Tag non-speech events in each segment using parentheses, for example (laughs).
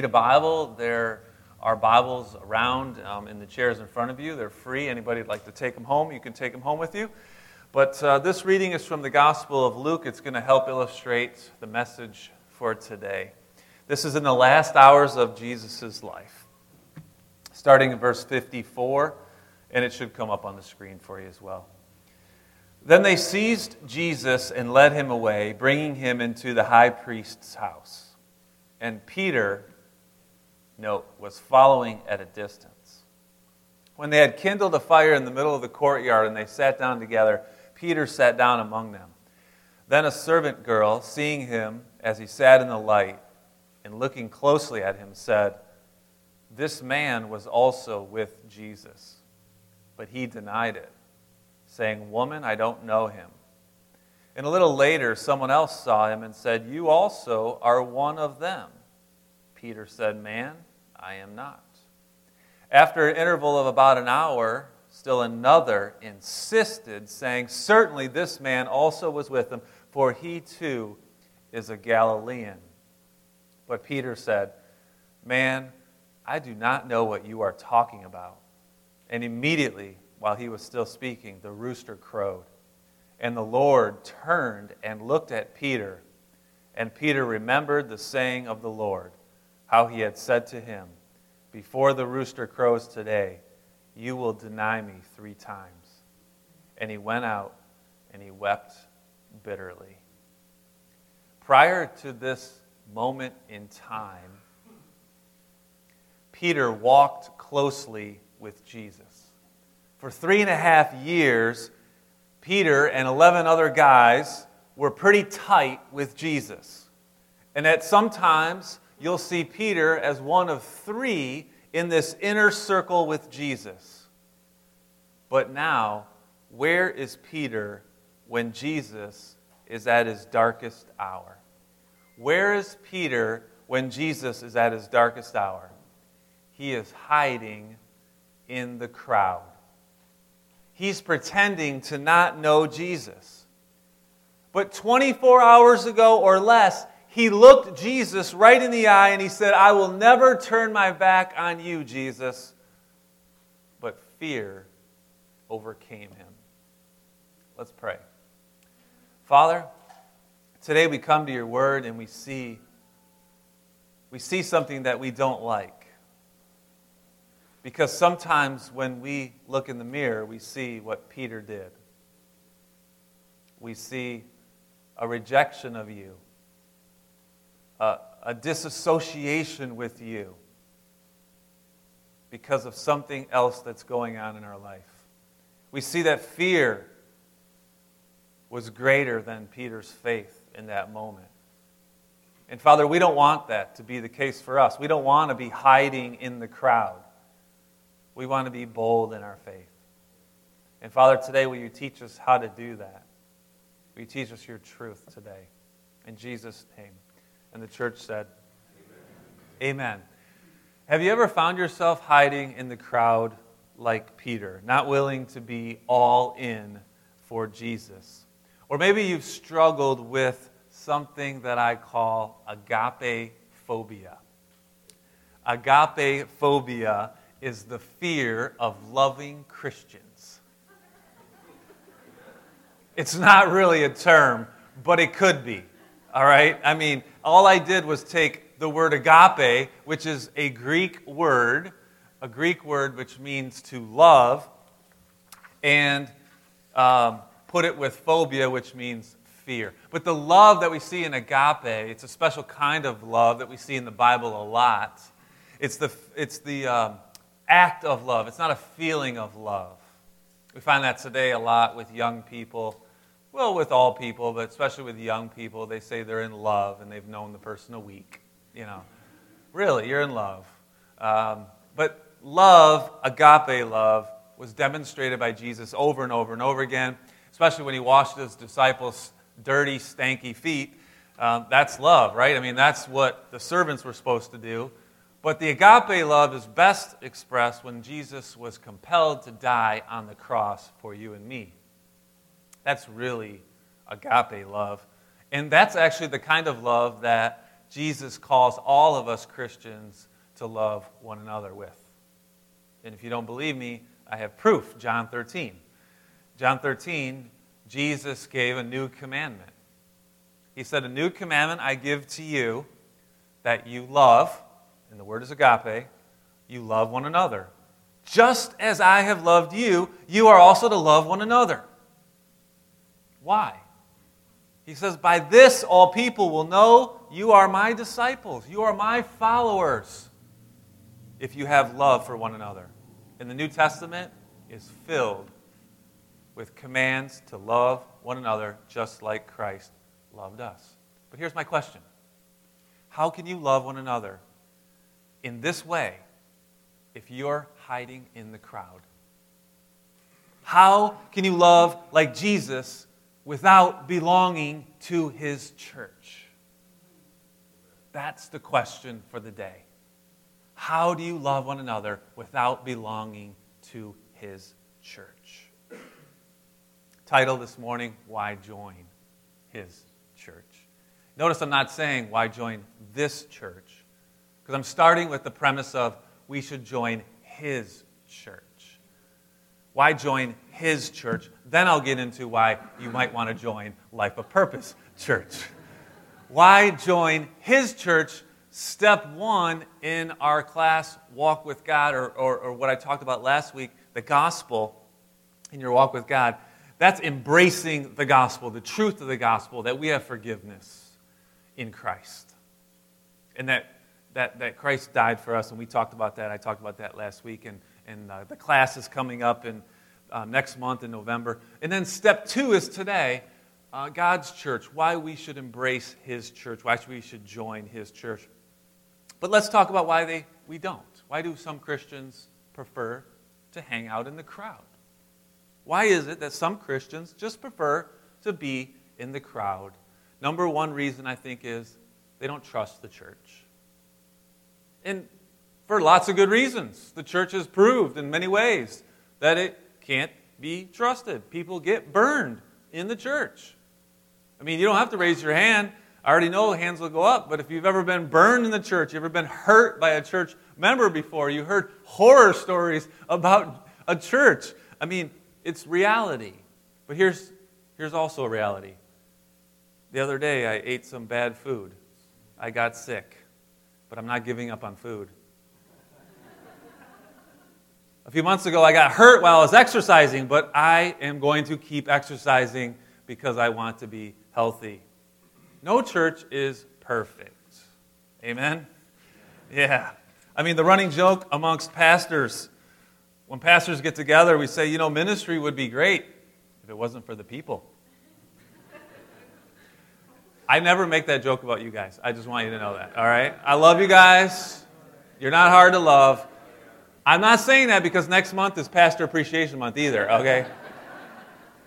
need a Bible, there are Bibles around um, in the chairs in front of you. They're free. Anybody would like to take them home, you can take them home with you. But uh, this reading is from the Gospel of Luke. It's going to help illustrate the message for today. This is in the last hours of Jesus' life, starting in verse 54, and it should come up on the screen for you as well. Then they seized Jesus and led him away, bringing him into the high priest's house. And Peter, note, was following at a distance. When they had kindled a fire in the middle of the courtyard and they sat down together, Peter sat down among them. Then a servant girl, seeing him as he sat in the light and looking closely at him, said, This man was also with Jesus. But he denied it saying, Woman, I don't know him. And a little later, someone else saw him and said, You also are one of them. Peter said, Man, I am not. After an interval of about an hour, still another insisted, saying, Certainly this man also was with them, for he too is a Galilean. But Peter said, Man, I do not know what you are talking about. And immediately while he was still speaking, the rooster crowed. And the Lord turned and looked at Peter. And Peter remembered the saying of the Lord, how he had said to him, Before the rooster crows today, you will deny me three times. And he went out and he wept bitterly. Prior to this moment in time, Peter walked closely with Jesus. For three and a half years, Peter and 11 other guys were pretty tight with Jesus. And that sometimes you'll see Peter as one of three in this inner circle with Jesus. But now, where is Peter when Jesus is at his darkest hour? Where is Peter when Jesus is at his darkest hour? He is hiding in the crowd he's pretending to not know Jesus. But 24 hours ago or less, he looked Jesus right in the eye and he said, I will never turn my back on you, Jesus. But fear overcame him. Let's pray. Father, today we come to your word and we see we see something that we don't like. Because sometimes when we look in the mirror, we see what Peter did. We see a rejection of you, a, disassociation with you because of something else that's going on in our life. We see that fear was greater than Peter's faith in that moment. And Father, we don't want that to be the case for us. We don't want to be hiding in the crowd. We want to be bold in our faith. And Father, today, will you teach us how to do that? Will you teach us your truth today? In Jesus' name. And the church said, Amen. Amen. Have you ever found yourself hiding in the crowd like Peter, not willing to be all in for Jesus? Or maybe you've struggled with something that I call agape phobia. Agape phobia is the fear of loving Christians. It's not really a term, but it could be. All right? I mean, all I did was take the word agape, which is a Greek word, a Greek word which means to love, and um, put it with phobia, which means fear. But the love that we see in agape, it's a special kind of love that we see in the Bible a lot. It's the, it's the, um, act of love, it's not a feeling of love. We find that today a lot with young people. Well, with all people, but especially with young people, they say they're in love and they've known the person a week. You know, really, you're in love. Um, but love, agape love, was demonstrated by Jesus over and over and over again, especially when he washed his disciples' dirty, stanky feet. Um, that's love, right? I mean, that's what the servants were supposed to do. But the agape love is best expressed when Jesus was compelled to die on the cross for you and me. That's really agape love. And that's actually the kind of love that Jesus calls all of us Christians to love one another with. And if you don't believe me, I have proof. John 13. John 13, Jesus gave a new commandment. He said, A new commandment I give to you that you love, and the word is agape, you love one another. Just as I have loved you, you are also to love one another. Why? He says, By this all people will know you are my disciples, you are my followers, if you have love for one another. And the New Testament is filled with commands to love one another just like Christ loved us. But here's my question How can you love one another in this way if you're hiding in the crowd? How can you love like Jesus without belonging to his church? That's the question for the day. How do you love one another without belonging to his church? Title this morning Why Join His Church? Notice I'm not saying why join this church, because I'm starting with the premise of we should join his church. Why join his church? Then I'll get into why you might want to join Life of Purpose Church. Why join his church? Step one in our class, Walk with God, or, or, or what I talked about last week, the gospel in your walk with God. That's embracing the gospel, the truth of the gospel, that we have forgiveness in Christ. And that, that, that Christ died for us, and we talked about that. I talked about that last week, and, and uh, the class is coming up in, uh, next month in November. And then step two is today uh, God's church, why we should embrace His church, why we should join His church. But let's talk about why they, we don't. Why do some Christians prefer to hang out in the crowd? Why is it that some Christians just prefer to be in the crowd? Number one reason I think is they don't trust the church. And for lots of good reasons. The church has proved in many ways that it can't be trusted. People get burned in the church. I mean, you don't have to raise your hand. I already know hands will go up, but if you've ever been burned in the church, you've ever been hurt by a church member before, you heard horror stories about a church. I mean, it's reality. But here's, here's also a reality. The other day, I ate some bad food. I got sick, but I'm not giving up on food. A few months ago, I got hurt while I was exercising, but I am going to keep exercising because I want to be healthy. No church is perfect. Amen? Yeah. I mean, the running joke amongst pastors, when pastors get together, we say, you know, ministry would be great if it wasn't for the people. I never make that joke about you guys. I just want you to know that, all right? I love you guys. You're not hard to love. I'm not saying that because next month is Pastor Appreciation Month either, okay?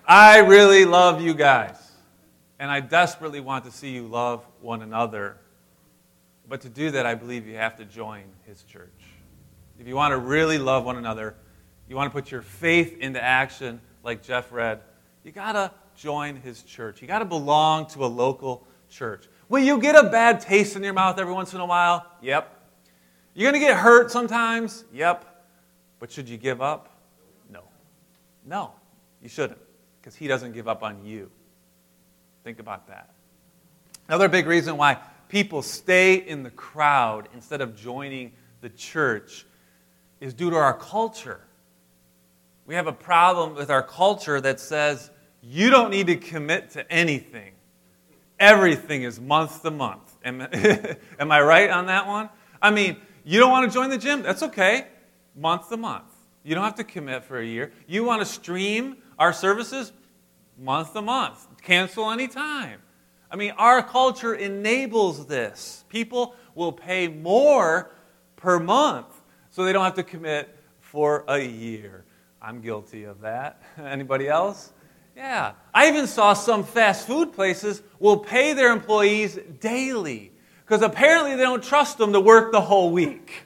I really love you guys. And I desperately want to see you love one another. But to do that, I believe you have to join His church. If you want to really love one another, you want to put your faith into action, like Jeff read, you got to join His church. You got to belong to a local church. Will you get a bad taste in your mouth every once in a while? Yep. You're going to get hurt sometimes? Yep. But should you give up? No. No, you shouldn't, because He doesn't give up on you. Think about that. Another big reason why people stay in the crowd instead of joining the church is due to our culture. We have a problem with our culture that says you don't need to commit to anything. Everything is month to month. Am, (laughs) am I right on that one? I mean, you don't want to join the gym? That's okay. Month to month. You don't have to commit for a year. You want to stream our services? Month to month. Cancel anytime. I mean, our culture enables this. People will pay more per month so they don't have to commit for a year. I'm guilty of that. (laughs) Anybody else? Yeah. I even saw some fast food places will pay their employees daily because apparently they don't trust them to work the whole week.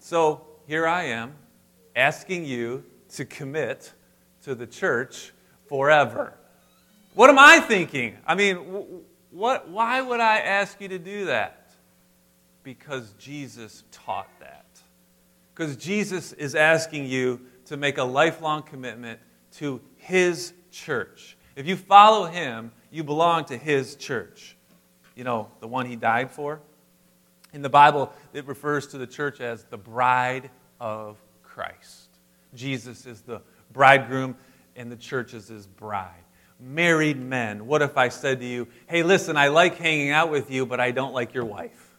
So here I am asking you to commit to the church forever. What am I thinking? I mean, what, why would I ask you to do that? Because Jesus taught that. Because Jesus is asking you to make a lifelong commitment to His church. If you follow Him, you belong to His church. You know, the one He died for? In the Bible, it refers to the church as the bride of Christ. Jesus is the bridegroom, and the church is his bride. Married men, what if I said to you, hey, listen, I like hanging out with you, but I don't like your wife?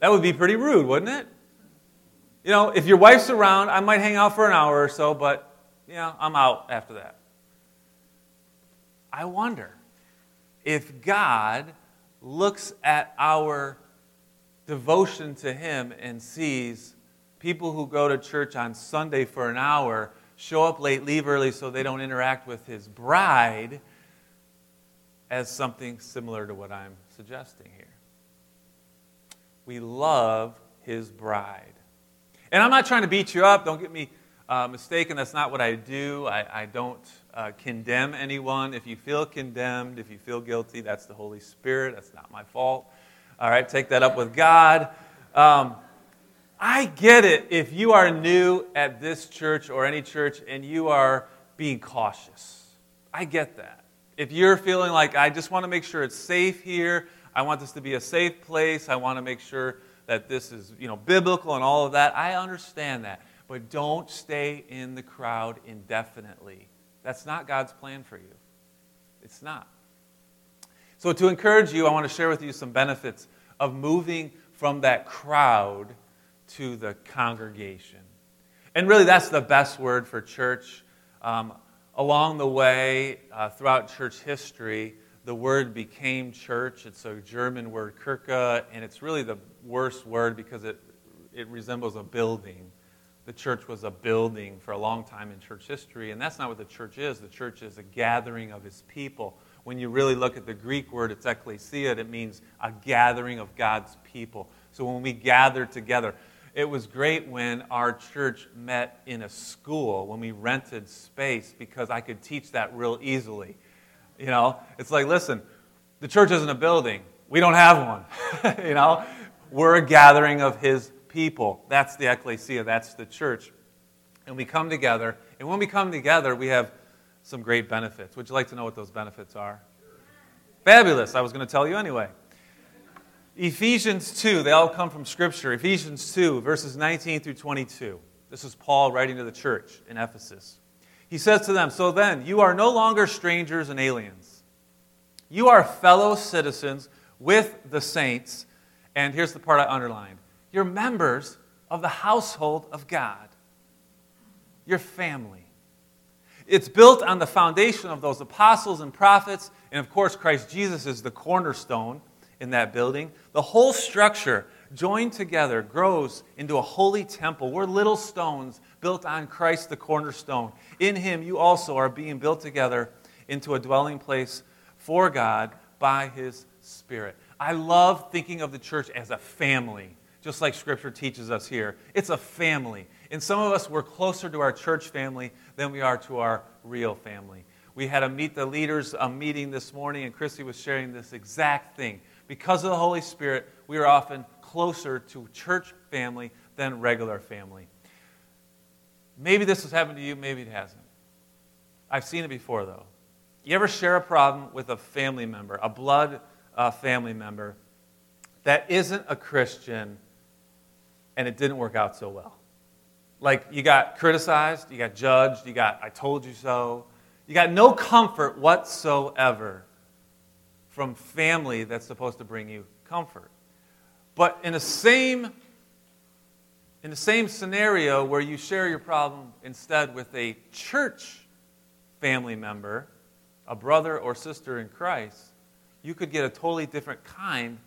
That would be pretty rude, wouldn't it? You know, if your wife's around, I might hang out for an hour or so, but, you know, I'm out after that. I wonder if God looks at our devotion to Him and sees people who go to church on Sunday for an hour show up late, leave early so they don't interact with His bride as something similar to what I'm suggesting here. We love His bride. And I'm not trying to beat you up, don't get me uh, mistaken, that's not what I do. I, I don't uh, condemn anyone. If you feel condemned, if you feel guilty, that's the Holy Spirit, that's not my fault. All right, take that up with God. Um, I get it if you are new at this church or any church and you are being cautious. I get that. If you're feeling like, I just want to make sure it's safe here, I want this to be a safe place, I want to make sure that this is you know, biblical and all of that, I understand that. But don't stay in the crowd indefinitely. That's not God's plan for you. It's not. So, to encourage you, I want to share with you some benefits of moving from that crowd to the congregation. And really, that's the best word for church. Um, along the way, uh, throughout church history, the word became church. It's a German word, Kirche, and it's really the worst word because it, it resembles a building. The church was a building for a long time in church history, and that's not what the church is. The church is a gathering of his people when you really look at the Greek word, it's ekklesia, it means a gathering of God's people. So when we gather together, it was great when our church met in a school, when we rented space, because I could teach that real easily. You know, it's like, listen, the church isn't a building. We don't have one. (laughs) you know, we're a gathering of his people. That's the ecclesia, that's the church. And we come together, and when we come together, we have some great benefits. Would you like to know what those benefits are? Fabulous. I was going to tell you anyway. Ephesians 2, they all come from Scripture. Ephesians 2, verses 19 through 22. This is Paul writing to the church in Ephesus. He says to them, So then, you are no longer strangers and aliens. You are fellow citizens with the saints. And here's the part I underlined you're members of the household of God, your family. It's built on the foundation of those apostles and prophets, and of course, Christ Jesus is the cornerstone in that building. The whole structure, joined together, grows into a holy temple. We're little stones built on Christ, the cornerstone. In Him, you also are being built together into a dwelling place for God by His Spirit. I love thinking of the church as a family, just like Scripture teaches us here. It's a family. And some of us, we're closer to our church family than we are to our real family. We had a Meet the Leaders a meeting this morning, and Christy was sharing this exact thing. Because of the Holy Spirit, we are often closer to church family than regular family. Maybe this has happened to you, maybe it hasn't. I've seen it before, though. You ever share a problem with a family member, a blood uh, family member, that isn't a Christian and it didn't work out so well? Like you got criticized, you got judged, you got I told you so. You got no comfort whatsoever from family that's supposed to bring you comfort. But in the same in the same scenario where you share your problem instead with a church family member, a brother or sister in Christ, you could get a totally different kind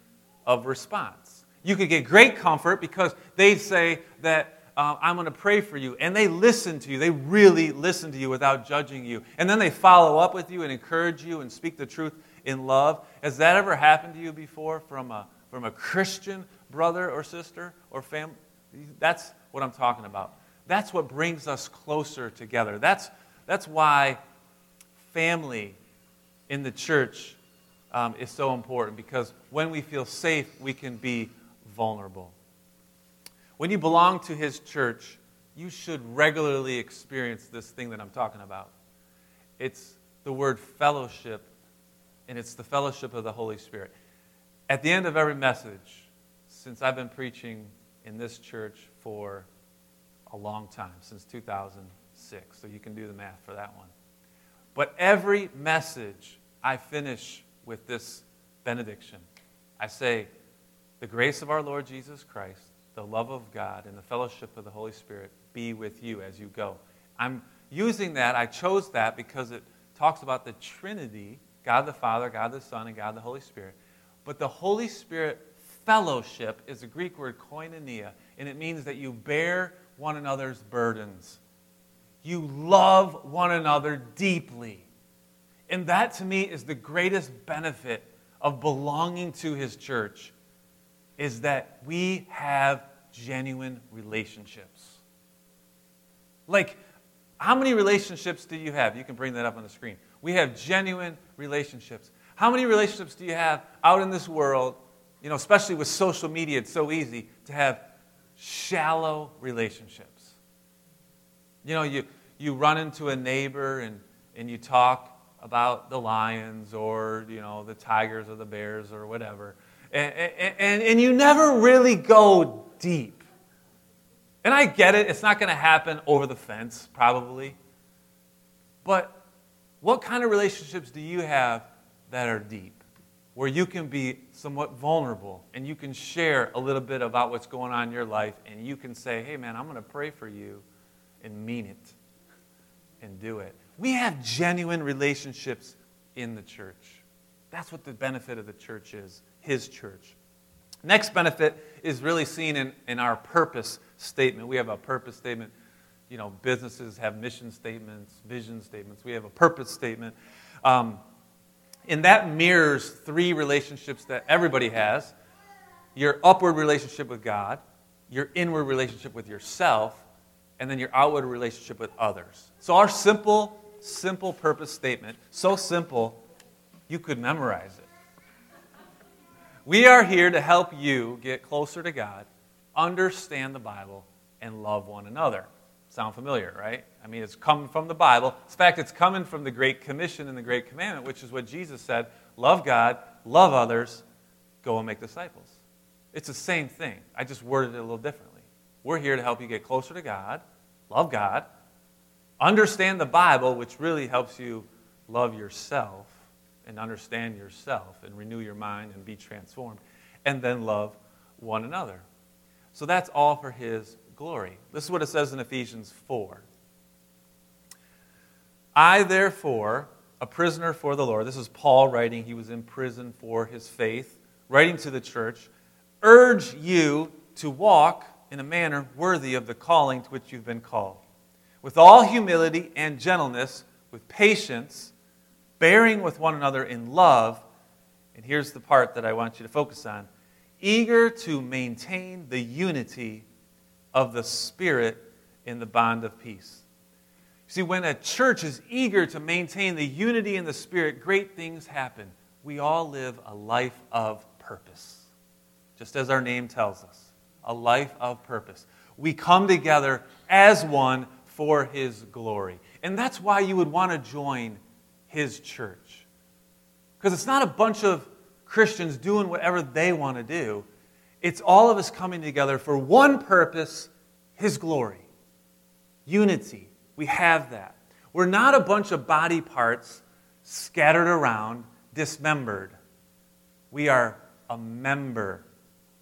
of response. You could get great comfort because they say that uh, I'm going to pray for you. And they listen to you. They really listen to you without judging you. And then they follow up with you and encourage you and speak the truth in love. Has that ever happened to you before from a, from a Christian brother or sister or family? That's what I'm talking about. That's what brings us closer together. That's, that's why family in the church um, is so important because when we feel safe, we can be vulnerable. When you belong to His church, you should regularly experience this thing that I'm talking about. It's the word fellowship, and it's the fellowship of the Holy Spirit. At the end of every message, since I've been preaching in this church for a long time, since 2006, so you can do the math for that one. But every message I finish with this benediction. I say, The grace of our Lord Jesus Christ, the love of God, and the fellowship of the Holy Spirit be with you as you go. I'm using that, I chose that because it talks about the Trinity God the Father, God the Son, and God the Holy Spirit. But the Holy Spirit fellowship is a Greek word koinonia, and it means that you bear one another's burdens. You love one another deeply. And that to me is the greatest benefit of belonging to his church is that we have genuine relationships. Like, how many relationships do you have? You can bring that up on the screen. We have genuine relationships. How many relationships do you have out in this world, you know, especially with social media, it's so easy to have shallow relationships. You know, you, you run into a neighbor and, and you talk about the lions or, you know, the tigers or the bears or whatever. And, and, and you never really go deep. And I get it, it's not going to happen over the fence, probably. But what kind of relationships do you have that are deep? Where you can be somewhat vulnerable and you can share a little bit about what's going on in your life and you can say, hey, man, I'm going to pray for you and mean it and do it. We have genuine relationships in the church. That's what the benefit of the church is, His church. Next benefit is really seen in, in our purpose statement. We have a purpose statement. You know, businesses have mission statements, vision statements. We have a purpose statement. Um, and that mirrors three relationships that everybody has your upward relationship with God, your inward relationship with yourself, and then your outward relationship with others. So, our simple, simple purpose statement, so simple, you could memorize it. We are here to help you get closer to God, understand the Bible, and love one another. Sound familiar, right? I mean, it's coming from the Bible. In fact, it's coming from the Great Commission and the Great Commandment, which is what Jesus said love God, love others, go and make disciples. It's the same thing. I just worded it a little differently. We're here to help you get closer to God, love God, understand the Bible, which really helps you love yourself and understand yourself and renew your mind and be transformed, and then love one another. So that's all for His glory. This is what it says in Ephesians 4. I, therefore, a prisoner for the Lord, this is Paul writing, he was in prison for his faith, writing to the church, urge you to walk in a manner worthy of the calling to which you've been called, with all humility and gentleness, with patience bearing with one another in love. And here's the part that I want you to focus on eager to maintain the unity of the Spirit in the bond of peace. See, when a church is eager to maintain the unity in the Spirit, great things happen. We all live a life of purpose, just as our name tells us a life of purpose. We come together as one for His glory. And that's why you would want to join his church. Because it's not a bunch of Christians doing whatever they want to do, it's all of us coming together for one purpose His glory. Unity. We have that. We're not a bunch of body parts scattered around, dismembered. We are a member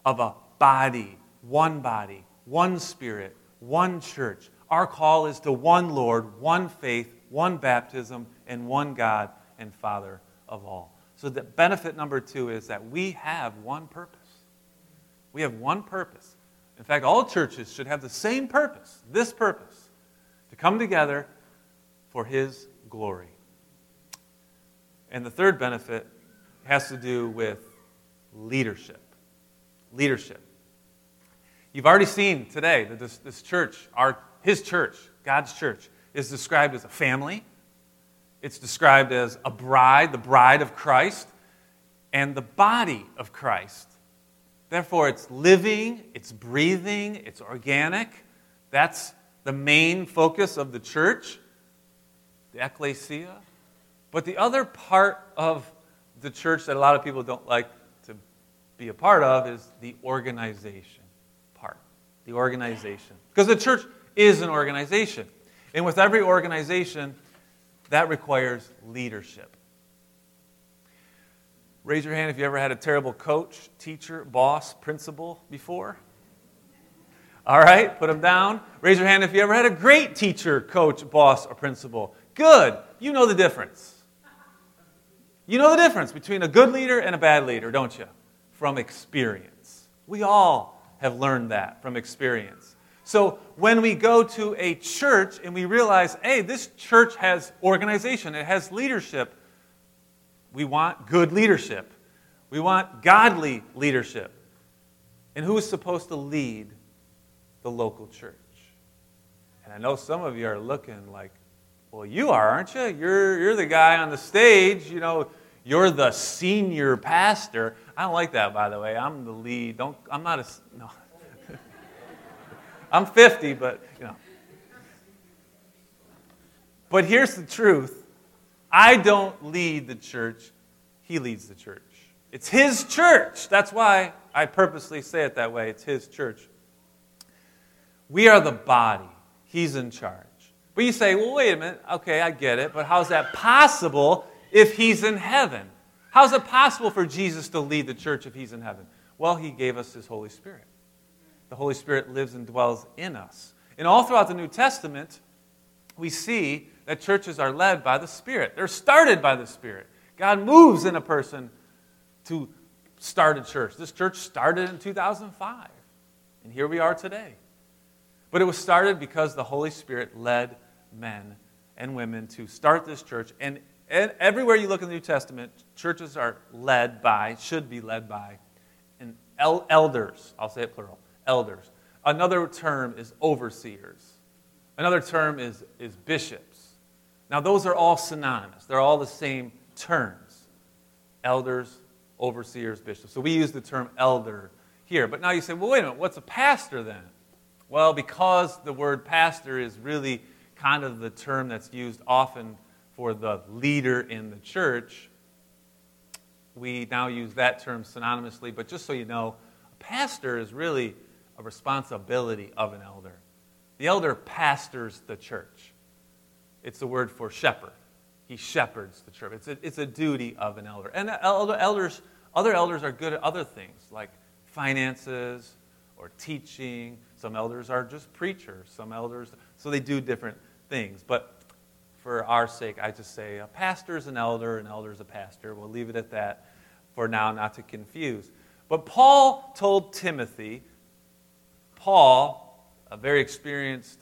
of a body, one body, one spirit, one church. Our call is to one Lord, one faith, one baptism, and one God and Father of all. So, the benefit number two is that we have one purpose. We have one purpose. In fact, all churches should have the same purpose this purpose to come together for His glory. And the third benefit has to do with leadership. Leadership. You've already seen today that this, this church, our, His church, God's church, is described as a family It's described as a bride, the bride of Christ, and the body of Christ. Therefore, it's living, it's breathing, it's organic. That's the main focus of the church, the ecclesia. But the other part of the church that a lot of people don't like to be a part of is the organization part. The organization. Because the church is an organization. And with every organization, that requires leadership. Raise your hand if you ever had a terrible coach, teacher, boss, principal before. All right, put them down. Raise your hand if you ever had a great teacher, coach, boss, or principal. Good. You know the difference. You know the difference between a good leader and a bad leader, don't you? From experience. We all have learned that from experience. So when we go to a church and we realize, hey, this church has organization, it has leadership, we want good leadership. We want godly leadership. And who is supposed to lead the local church? And I know some of you are looking like, well, you are, aren't you? You're, you're the guy on the stage. You know, you're the senior pastor. I don't like that, by the way. I'm the lead. Don't, I'm not a, no. I'm 50, but, you know. But here's the truth I don't lead the church, He leads the church. It's His church. That's why I purposely say it that way. It's His church. We are the body, He's in charge. But you say, well, wait a minute. Okay, I get it. But how's that possible if He's in heaven? How's it possible for Jesus to lead the church if He's in heaven? Well, He gave us His Holy Spirit. The Holy Spirit lives and dwells in us. And all throughout the New Testament, we see that churches are led by the Spirit. They're started by the Spirit. God moves in a person to start a church. This church started in 2005, and here we are today. But it was started because the Holy Spirit led men and women to start this church. And, everywhere you look in the New Testament, churches are led by, should be led by, and elders. I'll say it plural elders. Another term is overseers. Another term is, is bishops. Now, those are all synonymous, they're all the same terms elders, overseers, bishops. So we use the term elder here. But now you say, well, wait a minute, what's a pastor then? Well, because the word pastor is really kind of the term that's used often for the leader in the church, we now use that term synonymously. But just so you know, a pastor is really a responsibility of an elder. The elder pastors the church. It's the word for shepherd. He shepherds the church. It's a, it's a duty of an elder. And elder, elders, other elders are good at other things like finances or teaching. Some elders are just preachers. Some elders, so they do different things. But for our sake, I just say a pastor is an elder, an elder is a pastor. We'll leave it at that for now, not to confuse. But Paul told Timothy, Paul, a very experienced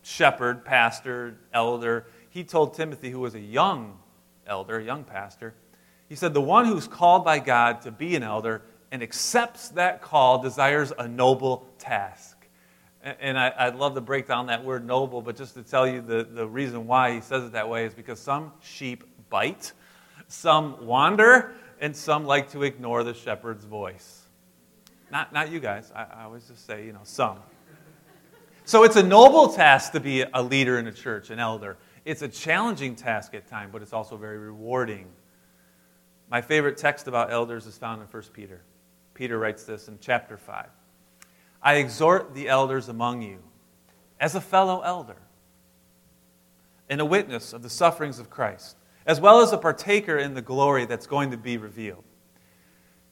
shepherd, pastor, elder, he told Timothy, who was a young elder, a young pastor, he said, The one who's called by God to be an elder and accepts that call desires a noble task. And I, would love to break down that word noble, but just to tell you the, the reason why he says it that way is because some sheep bite, some wander, and some like to ignore the shepherd's voice. Not, not you guys. I, I always just say, you know, some. So it's a noble task to be a leader in a church, an elder. It's a challenging task at times, but it's also very rewarding. My favorite text about elders is found in 1 Peter. Peter writes this in chapter 5. I exhort the elders among you as a fellow elder and a witness of the sufferings of Christ, as well as a partaker in the glory that's going to be revealed.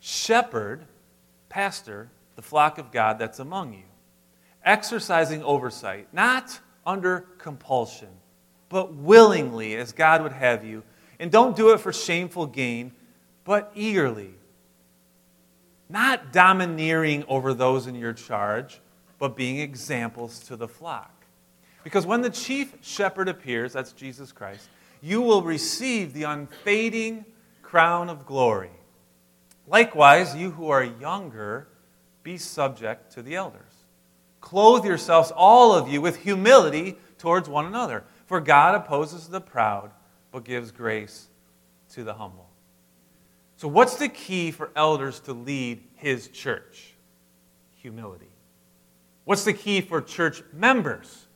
Shepherd, pastor, the flock of God that's among you exercising oversight, not under compulsion, but willingly as God would have you. And don't do it for shameful gain, but eagerly. Not domineering over those in your charge, but being examples to the flock. Because when the chief shepherd appears, that's Jesus Christ, you will receive the unfading crown of glory. Likewise, you who are younger, be subject to the elders. Clothe yourselves, all of you, with humility towards one another. For God opposes the proud, but gives grace to the humble. So, what's the key for elders to lead his church? Humility. What's the key for church members?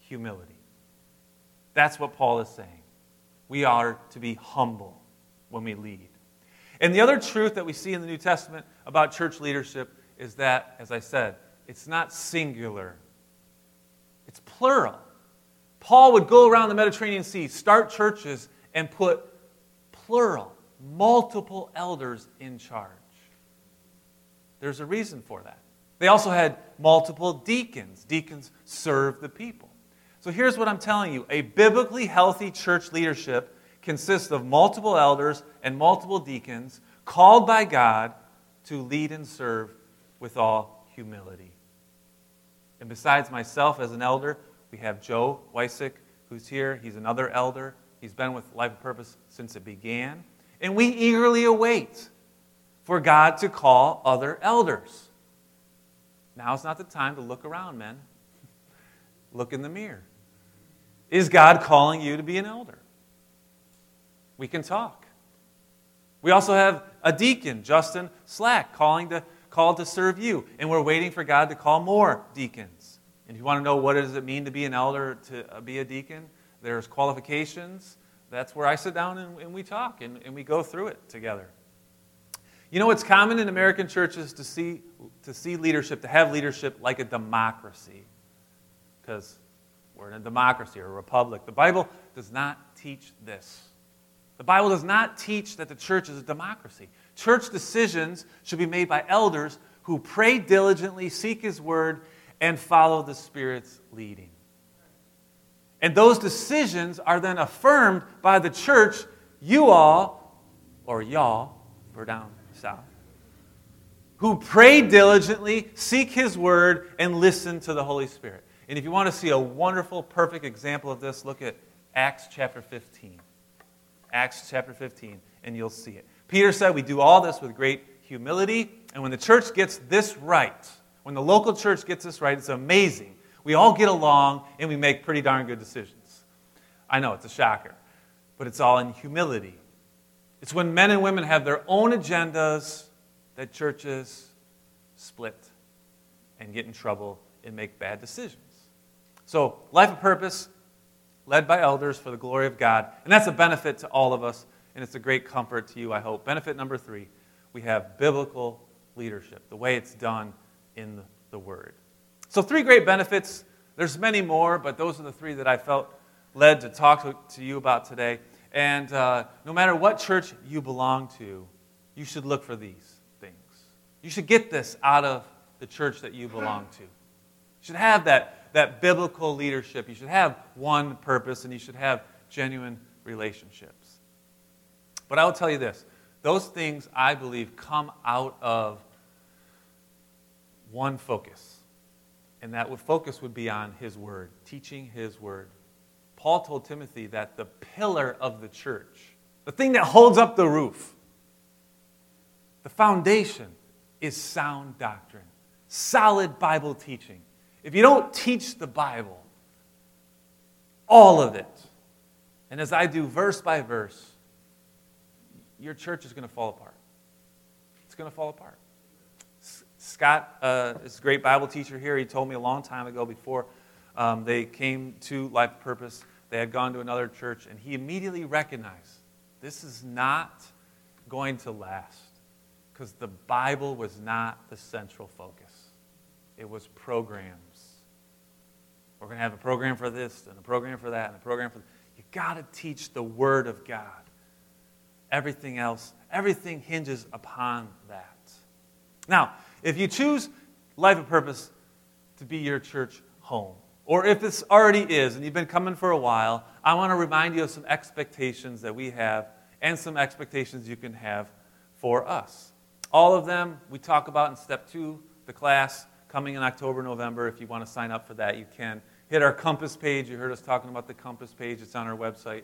Humility. That's what Paul is saying. We are to be humble when we lead. And the other truth that we see in the New Testament about church leadership is that, as I said, it's not singular, it's plural. Paul would go around the Mediterranean Sea, start churches, and put plural, multiple elders in charge. There's a reason for that. They also had multiple deacons. Deacons serve the people. So here's what I'm telling you a biblically healthy church leadership consists of multiple elders and multiple deacons called by God to lead and serve with all humility. And besides myself as an elder, we have Joe Wysick, who's here. He's another elder. He's been with Life of Purpose since it began. And we eagerly await for God to call other elders. Now's not the time to look around, men. Look in the mirror. Is God calling you to be an elder? We can talk. We also have a deacon, Justin Slack, calling to, called to serve you. And we're waiting for God to call more deacons. And if you want to know what does it mean to be an elder, to uh, be a deacon, there's qualifications. That's where I sit down and, and we talk and, and we go through it together. You know, it's common in American churches to see, to see leadership, to have leadership like a democracy. Because we're in a democracy or a republic. The Bible does not teach this. The Bible does not teach that the church is a democracy. Church decisions should be made by elders who pray diligently, seek His word, and follow the Spirit's leading. And those decisions are then affirmed by the church, you all, or y'all, for down south, who pray diligently, seek His word, and listen to the Holy Spirit. And if you want to see a wonderful, perfect example of this, look at Acts chapter 15. Acts chapter 15, and you'll see it. Peter said, We do all this with great humility, and when the church gets this right, when the local church gets this right, it's amazing. We all get along and we make pretty darn good decisions. I know, it's a shocker, but it's all in humility. It's when men and women have their own agendas that churches split and get in trouble and make bad decisions. So, life of purpose, led by elders for the glory of God. And that's a benefit to all of us, and it's a great comfort to you, I hope. Benefit number three we have biblical leadership, the way it's done in the Word. So, three great benefits. There's many more, but those are the three that I felt led to talk to, you about today. And uh, no matter what church you belong to, you should look for these things. You should get this out of the church that you belong to. You should have that that biblical leadership. You should have one purpose and you should have genuine relationships. But I will tell you this those things, I believe, come out of one focus. And that focus would be on his word, teaching his word. Paul told Timothy that the pillar of the church, the thing that holds up the roof, the foundation is sound doctrine, solid Bible teaching. If you don't teach the Bible, all of it, and as I do verse by verse, your church is going to fall apart. It's going to fall apart. Scott uh, is a great Bible teacher here. He told me a long time ago before um, they came to Life Purpose, they had gone to another church, and he immediately recognized this is not going to last because the Bible was not the central focus, it was programs we're going to have a program for this and a program for that and a program for that. You got to teach the Word of God. Everything else, everything hinges upon that. Now, if you choose Life of Purpose to be your church home, or if this already is and you've been coming for a while, I want to remind you of some expectations that we have and some expectations you can have for us. All of them we talk about in step two, the class coming in October, November. If you want to sign up for that, you can. Hit our Compass page. You heard us talking about the Compass page, it's on our website.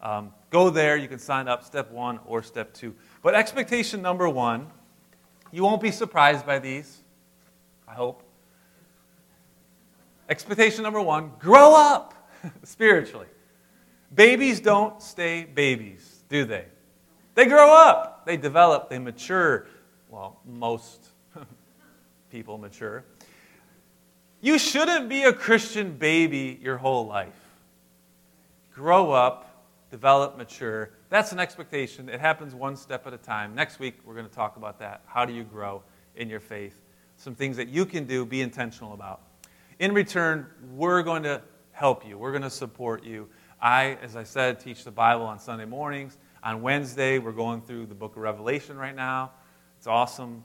Um, go there, you can sign up, step one or step two. But expectation number one, you won't be surprised by these, I hope. Expectation number one grow up. (laughs) spiritually. Babies don't stay babies, do they? They grow up, they develop, they mature. Well, most (laughs) people mature. You shouldn't be a Christian baby your whole life. Grow up, develop, mature. That's an expectation. It happens one step at a time. Next week, we're going to talk about that. How do you grow in your faith? Some things that you can do, be intentional about. In return, we're going to help you, we're going to support you. I, as I said, teach the Bible on Sunday mornings. On Wednesday, we're going through the book of Revelation right now. It's awesome.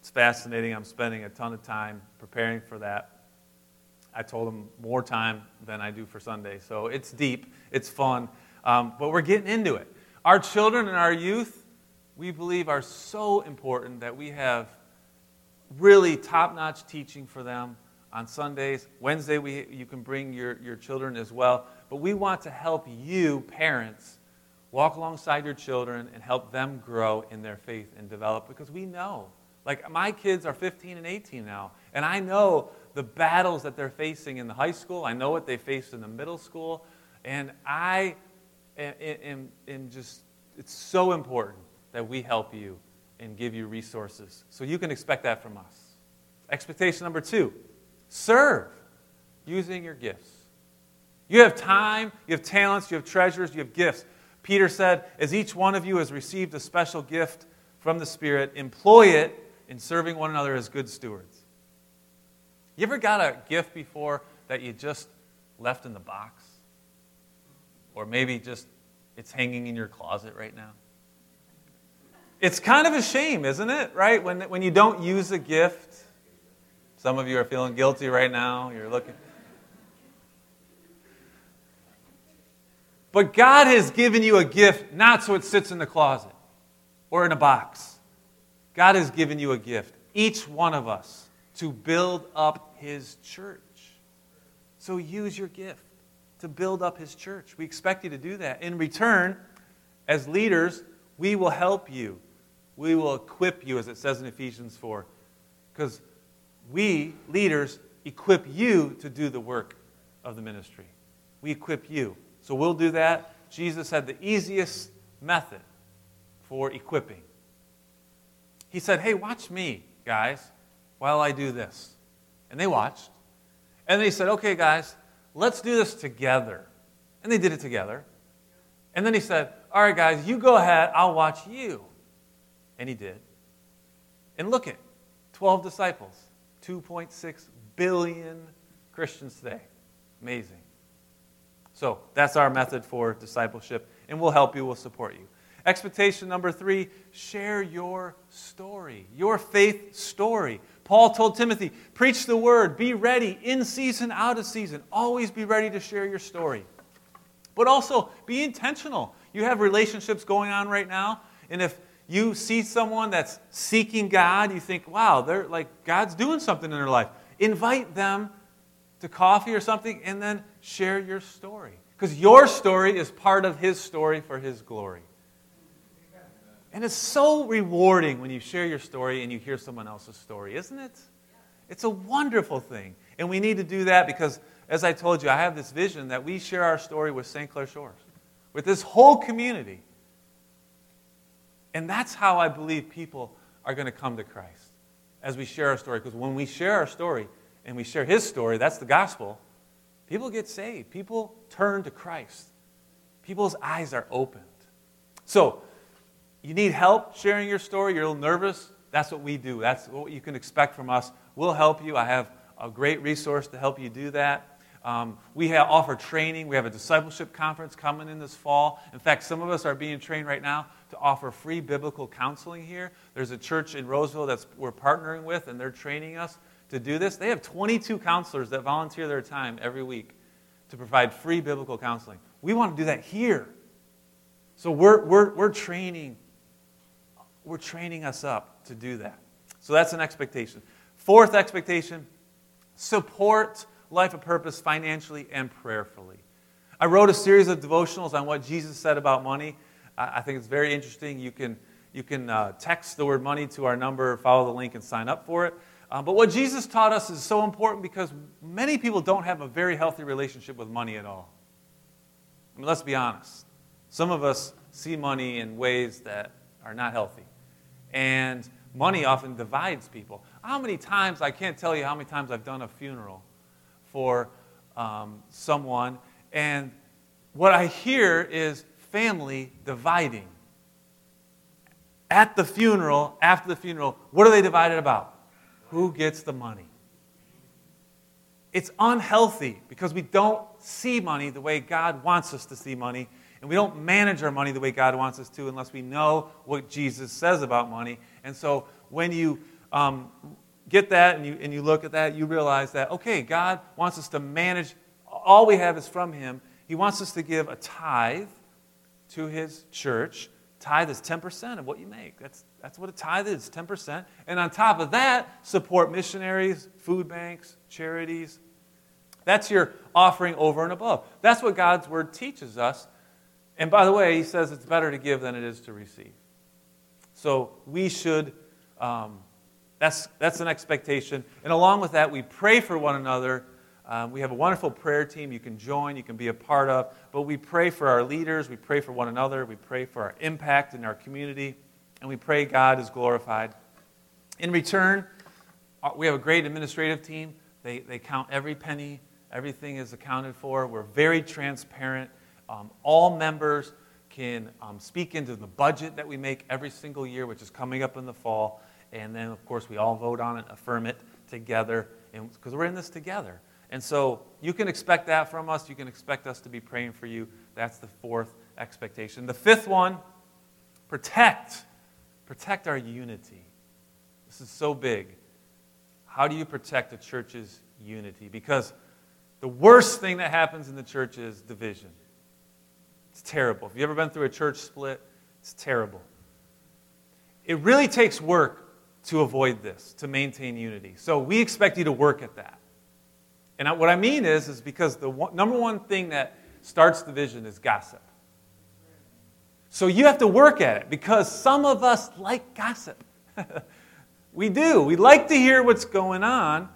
It's fascinating. I'm spending a ton of time preparing for that. I told them more time than I do for Sunday. So it's deep, it's fun, um, but we're getting into it. Our children and our youth, we believe, are so important that we have really top notch teaching for them on Sundays. Wednesday, we, you can bring your, your children as well. But we want to help you, parents, walk alongside your children and help them grow in their faith and develop because we know. Like, my kids are 15 and 18 now, and I know the battles that they're facing in the high school. I know what they faced in the middle school. And I am, am just, it's so important that we help you and give you resources. So you can expect that from us. Expectation number two serve using your gifts. You have time, you have talents, you have treasures, you have gifts. Peter said, As each one of you has received a special gift from the Spirit, employ it in serving one another as good stewards. You ever got a gift before that you just left in the box? Or maybe just it's hanging in your closet right now? It's kind of a shame, isn't it? Right? When, when you don't use a gift. Some of you are feeling guilty right now. You're looking. But God has given you a gift not so it sits in the closet or in a box. God has given you a gift, each one of us, to build up his church. So use your gift to build up his church. We expect you to do that. In return, as leaders, we will help you. We will equip you, as it says in Ephesians 4. Because we, leaders, equip you to do the work of the ministry. We equip you. So we'll do that. Jesus had the easiest method for equipping. He said, Hey, watch me, guys, while I do this. And they watched. And they said, okay, guys, let's do this together. And they did it together. And then he said, all right, guys, you go ahead, I'll watch you. And he did. And look at 12 disciples, 2.6 billion Christians today. Amazing. So that's our method for discipleship, and we'll help you, we'll support you. Expectation number three share your story, your faith story. Paul told Timothy, preach the word, be ready in season, out of season. Always be ready to share your story. But also be intentional. You have relationships going on right now, and if you see someone that's seeking God, you think, wow, they're like God's doing something in their life. Invite them to coffee or something and then share your story. Because your story is part of his story for his glory. And it's so rewarding when you share your story and you hear someone else's story, isn't it? It's a wonderful thing. And we need to do that because, as I told you, I have this vision that we share our story with St. Clair Shores, with this whole community. And that's how I believe people are going to come to Christ as we share our story. Because when we share our story and we share his story, that's the gospel, people get saved. People turn to Christ. People's eyes are opened. So, you need help sharing your story, you're a little nervous, that's what we do. That's what you can expect from us. We'll help you. I have a great resource to help you do that. Um, we have, offer training. We have a discipleship conference coming in this fall. In fact, some of us are being trained right now to offer free biblical counseling here. There's a church in Roseville that we're partnering with, and they're training us to do this. They have 22 counselors that volunteer their time every week to provide free biblical counseling. We want to do that here. So we're, we're, we're training we're training us up to do that. So that's an expectation. Fourth expectation support life of purpose financially and prayerfully. I wrote a series of devotionals on what Jesus said about money. I think it's very interesting. You can, you can uh, text the word money to our number, follow the link, and sign up for it. Uh, but what Jesus taught us is so important because many people don't have a very healthy relationship with money at all. I mean, let's be honest. Some of us see money in ways that are not healthy. And money often divides people. How many times, I can't tell you how many times I've done a funeral for um, someone, and what I hear is family dividing. At the funeral, after the funeral, what are they divided about? Who gets the money? It's unhealthy because we don't see money the way God wants us to see money, and we don't manage our money the way God wants us to unless we know what Jesus says about money. And so when you um, get that and you, and you look at that, you realize that, okay, God wants us to manage, all we have is from Him. He wants us to give a tithe to His church. Tithe is 10% of what you make. That's, that's what a tithe is 10%. And on top of that, support missionaries, food banks, charities. That's your offering over and above. That's what God's Word teaches us. And by the way, He says it's better to give than it is to receive. So we should, um, that's, that's an expectation. And along with that, we pray for one another. Um, we have a wonderful prayer team you can join, you can be a part of. But we pray for our leaders, we pray for one another, we pray for our impact in our community, and we pray God is glorified. In return, uh, we have a great administrative team. They, they count every penny, everything is accounted for. We're very transparent. Um, all members can um, speak into the budget that we make every single year, which is coming up in the fall. And then, of course, we all vote on it, affirm it together, because we're in this together. And so you can expect that from us. You can expect us to be praying for you. That's the fourth expectation. The fifth one protect. Protect our unity. This is so big. How do you protect the church's unity? Because the worst thing that happens in the church is division. It's terrible. Have you ever been through a church split? It's terrible. It really takes work to avoid this, to maintain unity. So we expect you to work at that. And what I mean is, is because the one, number one thing that starts division is gossip. So you have to work at it because some of us like gossip. (laughs) we do. We like to hear what's going on,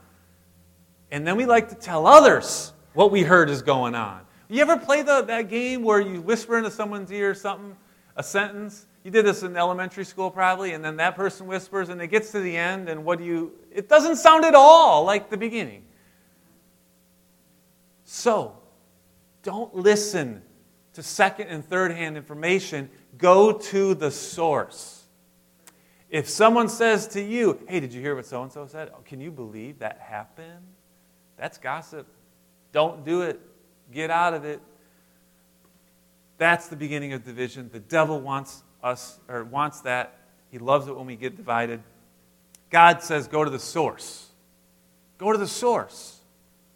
and then we like to tell others what we heard is going on. You ever play the, that game where you whisper into someone's ear something, a sentence? You did this in elementary school probably, and then that person whispers, and it gets to the end, and what do you. It doesn't sound at all like the beginning. So, don't listen to second and third hand information. Go to the source. If someone says to you, hey, did you hear what so and so said? Oh, can you believe that happened? That's gossip. Don't do it. Get out of it. That's the beginning of division. The devil wants us, or wants that. He loves it when we get divided. God says, go to the source. Go to the source.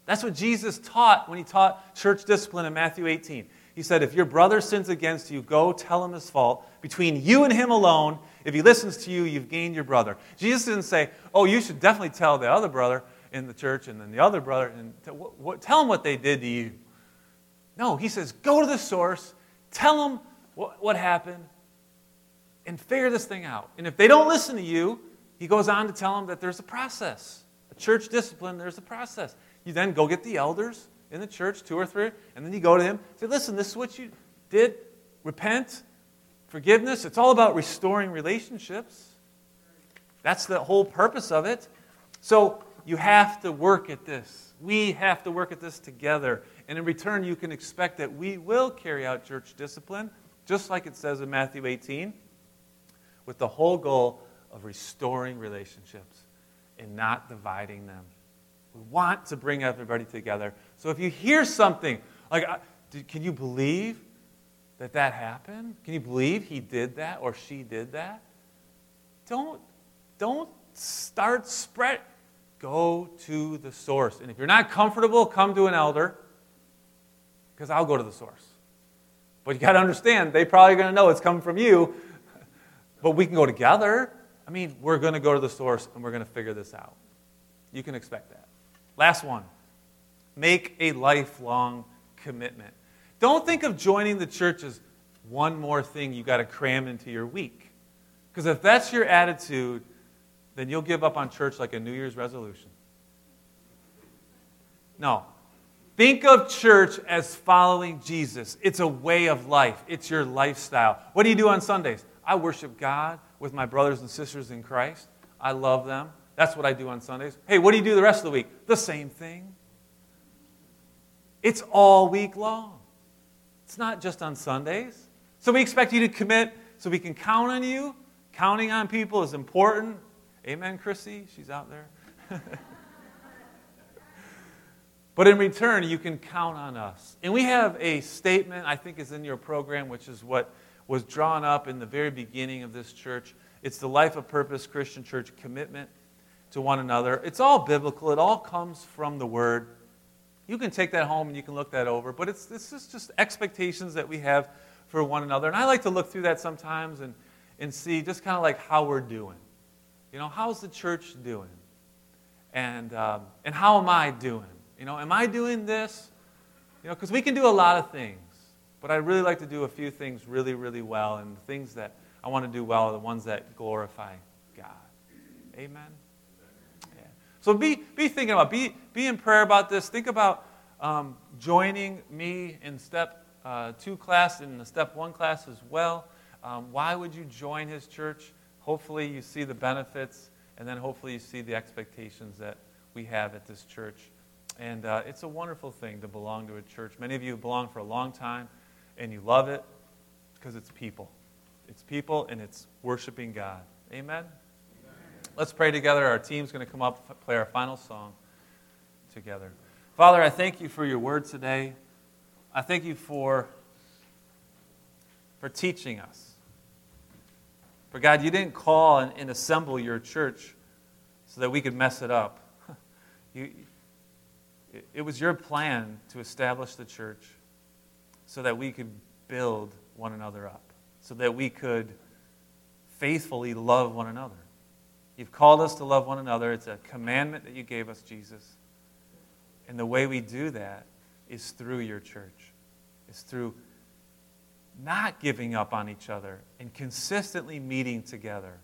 That's what Jesus taught when he taught church discipline in Matthew 18. He said, If your brother sins against you, go tell him his fault between you and him alone. If he listens to you, you've gained your brother. Jesus didn't say, Oh, you should definitely tell the other brother in the church and then the other brother and t- what, what, tell him what they did to you. No, he says, go to the source, tell them what, what happened, and figure this thing out. And if they don't listen to you, he goes on to tell them that there's a process. A church discipline, there's a process. You then go get the elders in the church, two or three, and then you go to him, say, listen, this is what you did. Repent, forgiveness. It's all about restoring relationships. That's the whole purpose of it. So you have to work at this. We have to work at this together. And in return, you can expect that we will carry out church discipline, just like it says in Matthew 18, with the whole goal of restoring relationships and not dividing them. We want to bring everybody together. So if you hear something like, uh, can you believe that that happened? Can you believe he did that or she did that? Don't, don't start spread. Go to the source. And if you're not comfortable, come to an elder because I'll go to the source. But you got to understand, they probably going to know it's coming from you. But we can go together. I mean, we're going to go to the source and we're going to figure this out. You can expect that. Last one make a lifelong commitment. Don't think of joining the church as one more thing you got to cram into your week. Because if that's your attitude, then you'll give up on church like a New Year's resolution. No. Think of church as following Jesus. It's a way of life, it's your lifestyle. What do you do on Sundays? I worship God with my brothers and sisters in Christ. I love them. That's what I do on Sundays. Hey, what do you do the rest of the week? The same thing. It's all week long. It's not just on Sundays. So we expect you to commit so we can count on you. Counting on people is important. Amen, Chrissy? She's out there. (laughs) but in return, you can count on us. And we have a statement, I think is in your program, which is what was drawn up in the very beginning of this church. It's the Life of Purpose Christian Church commitment to one another. It's all biblical, it all comes from the Word. You can take that home and you can look that over, but it's, this is just expectations that we have for one another. And I like to look through that sometimes and, and see just kind of like how we're doing. You know, how's the church doing? And, um, and how am I doing? You know, am I doing this? You know, because we can do a lot of things, but I really like to do a few things really, really well. And the things that I want to do well are the ones that glorify God. Amen? Yeah. So be, be thinking about, be, be in prayer about this. Think about um, joining me in step uh, two class and the step one class as well. Um, why would you join his church? hopefully you see the benefits, and then hopefully you see the expectations that we have at this church. And uh, it's a wonderful thing to belong to a church. Many of you have belonged for a long time, and you love it because it's people. It's people, and it's worshiping God. Amen? Amen. Let's pray together. Our team's going to come up, play our final song together. Father, I thank you for your word today. I thank you for, for teaching us. For God, you didn't call and, and assemble your church so that we could mess it up. (laughs) you, it was your plan to establish the church so that we could build one another up, so that we could faithfully love one another. You've called us to love one another. It's a commandment that you gave us, Jesus. And the way we do that is through your church, is through not giving up on each other and consistently meeting together,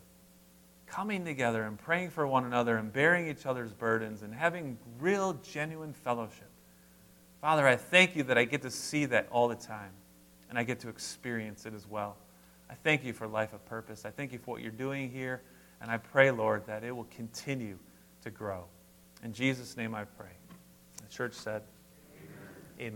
coming together and praying for one another and bearing each other's burdens and having real, genuine fellowship. Father, I thank you that I get to see that all the time and I get to experience it as well. I thank you for life of purpose. I thank you for what you're doing here. And I pray, Lord, that it will continue to grow. In Jesus' name I pray. The church said,